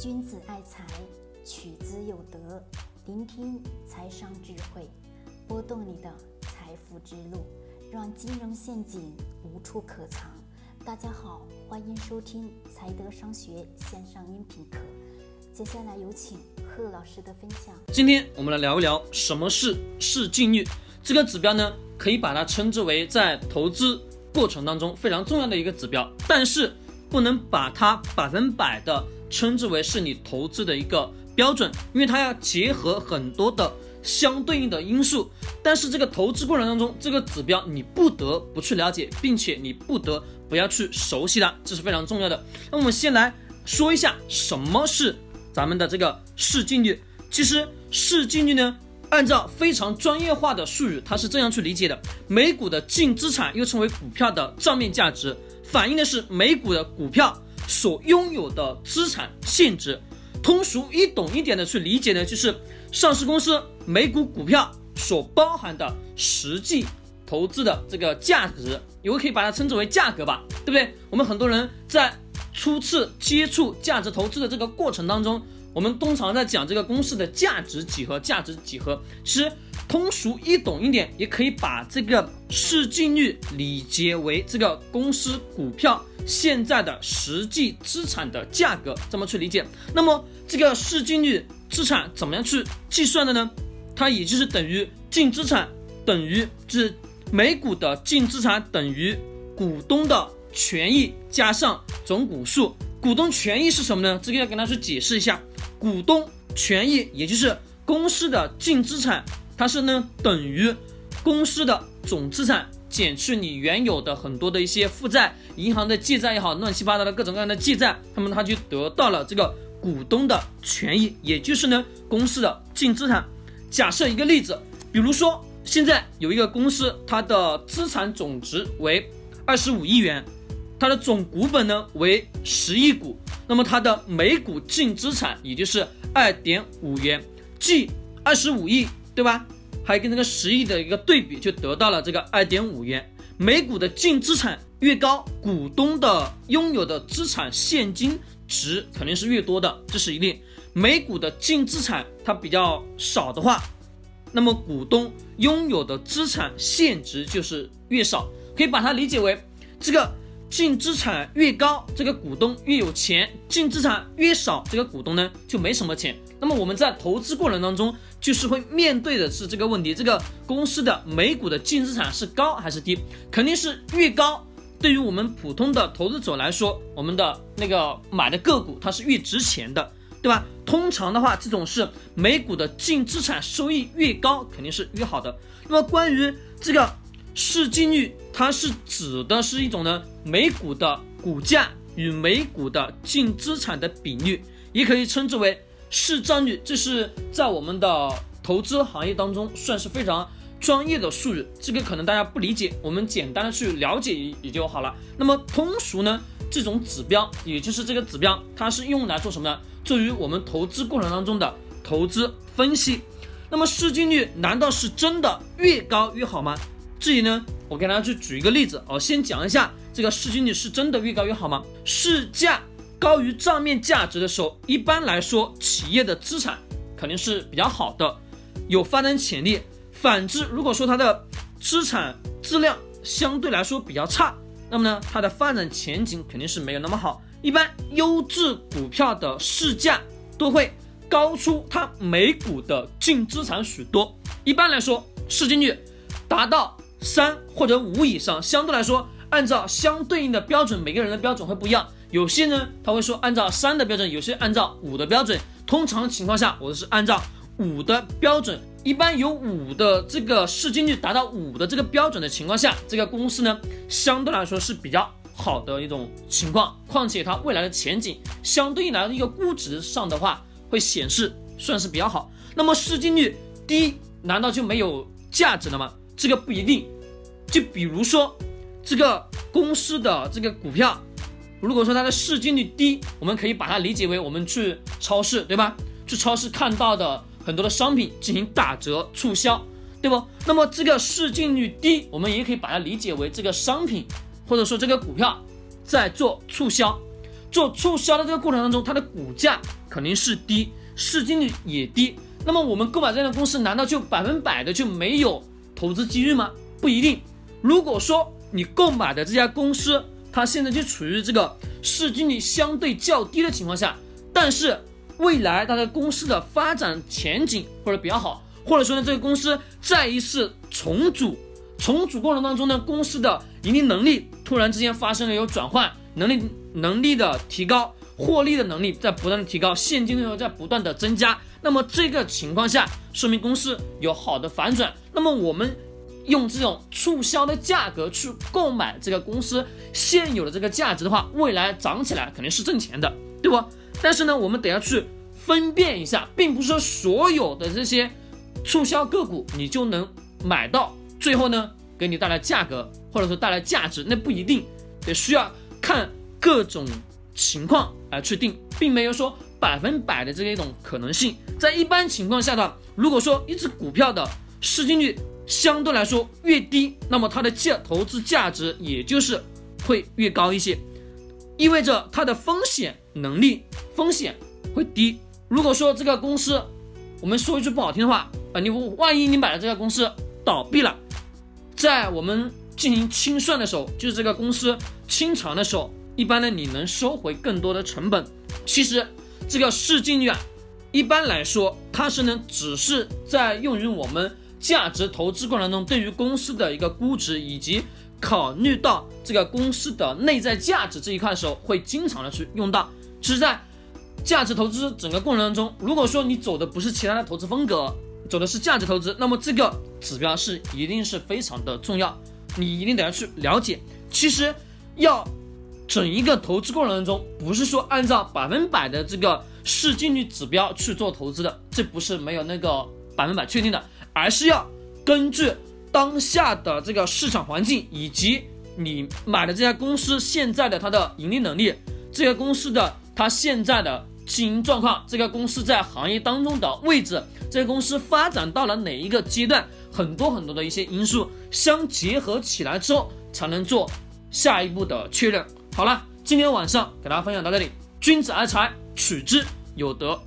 君子爱财，取之有德。聆听财商智慧，拨动你的财富之路，让金融陷阱无处可藏。大家好，欢迎收听财德商学线上音频课。接下来有请贺老师的分享。今天我们来聊一聊什么是市净率。这个指标呢，可以把它称之为在投资过程当中非常重要的一个指标，但是不能把它百分百的。称之为是你投资的一个标准，因为它要结合很多的相对应的因素。但是这个投资过程当中，这个指标你不得不去了解，并且你不得不要去熟悉它，这是非常重要的。那我们先来说一下什么是咱们的这个市净率。其实市净率呢，按照非常专业化的术语，它是这样去理解的：美股的净资产又称为股票的账面价值，反映的是美股的股票。所拥有的资产现值，通俗易懂一点的去理解呢，就是上市公司每股股票所包含的实际投资的这个价值，也可以把它称之为价格吧，对不对？我们很多人在初次接触价值投资的这个过程当中，我们通常在讲这个公司的价值几何，价值几何，其实。通俗易懂一点，也可以把这个市净率理解为这个公司股票现在的实际资产的价格，这么去理解。那么这个市净率资产怎么样去计算的呢？它也就是等于净资产等于这每股的净资产等于股东的权益加上总股数。股东权益是什么呢？这个要跟大家去解释一下。股东权益也就是公司的净资产。它是呢等于公司的总资产减去你原有的很多的一些负债，银行的借债也好，乱七八糟的各种各样的借债，那么它就得到了这个股东的权益，也就是呢公司的净资产。假设一个例子，比如说现在有一个公司，它的资产总值为二十五亿元，它的总股本呢为十亿股，那么它的每股净资产也就是二点五元，即二十五亿。对吧？还跟这个十亿的一个对比，就得到了这个二点五元。每股的净资产越高，股东的拥有的资产现金值肯定是越多的，这是一定。每股的净资产它比较少的话，那么股东拥有的资产现值就是越少。可以把它理解为，这个净资产越高，这个股东越有钱；净资产越少，这个股东呢就没什么钱。那么我们在投资过程当中，就是会面对的是这个问题：这个公司的每股的净资产是高还是低？肯定是越高。对于我们普通的投资者来说，我们的那个买的个股它是越值钱的，对吧？通常的话，这种是每股的净资产收益越高，肯定是越好的。那么关于这个市净率，它是指的是一种呢每股的股价与每股的净资产的比率，也可以称之为。市占率，这是在我们的投资行业当中算是非常专业的术语，这个可能大家不理解，我们简单的去了解也就好了。那么通俗呢，这种指标，也就是这个指标，它是用来做什么呢？作为我们投资过程当中的投资分析。那么市净率难道是真的越高越好吗？这里呢，我给大家去举一个例子哦，先讲一下这个市净率是真的越高越好吗？市价。高于账面价值的时候，一般来说，企业的资产肯定是比较好的，有发展潜力。反之，如果说它的资产质量相对来说比较差，那么呢，它的发展前景肯定是没有那么好。一般优质股票的市价都会高出它每股的净资产许多。一般来说，市净率达到三或者五以上，相对来说，按照相对应的标准，每个人的标准会不一样。有些呢，他会说按照三的标准，有些按照五的标准。通常情况下，我是按照五的标准。一般有五的这个市净率达到五的这个标准的情况下，这个公司呢，相对来说是比较好的一种情况。况且它未来的前景，相对应来一个估值上的话，会显示算是比较好。那么市净率低，难道就没有价值了吗？这个不一定。就比如说这个公司的这个股票。如果说它的市净率低，我们可以把它理解为我们去超市，对吧？去超市看到的很多的商品进行打折促销，对不？那么这个市净率低，我们也可以把它理解为这个商品或者说这个股票在做促销。做促销的这个过程当中，它的股价肯定是低，市净率也低。那么我们购买这样的公司，难道就百分百的就没有投资机遇吗？不一定。如果说你购买的这家公司，它现在就处于这个市净率相对较低的情况下，但是未来它的公司的发展前景或者比较好，或者说呢这个公司再一次重组，重组过程当中呢，公司的盈利能力突然之间发生了有转换。能力能力的提高，获利的能力在不断的提高，现金流在不断的增加。那么这个情况下，说明公司有好的反转。那么我们用这种促销的价格去购买这个公司现有的这个价值的话，未来涨起来肯定是挣钱的，对不？但是呢，我们得要去分辨一下，并不是说所有的这些促销个股你就能买到，最后呢给你带来价格或者说带来价值，那不一定，得需要。看各种情况来去定，并没有说百分百的这一种可能性。在一般情况下的，如果说一只股票的市净率相对来说越低，那么它的价投资价值也就是会越高一些，意味着它的风险能力风险会低。如果说这个公司，我们说一句不好听的话啊，你万一你买了这个公司倒闭了，在我们。进行清算的时候，就是这个公司清偿的时候，一般呢你能收回更多的成本。其实这个市净率啊，一般来说它是呢只是在用于我们价值投资过程中对于公司的一个估值以及考虑到这个公司的内在价值这一块的时候，会经常的去用到。其实，在价值投资整个过程当中，如果说你走的不是其他的投资风格，走的是价值投资，那么这个指标是一定是非常的重要。你一定得要去了解，其实要整一个投资过程当中，不是说按照百分百的这个市净率指标去做投资的，这不是没有那个百分百确定的，而是要根据当下的这个市场环境以及你买的这家公司现在的它的盈利能力，这个公司的它现在的经营状况，这个公司在行业当中的位置，这个公司发展到了哪一个阶段。很多很多的一些因素相结合起来之后，才能做下一步的确认。好了，今天晚上给大家分享到这里。君子爱财，取之有德。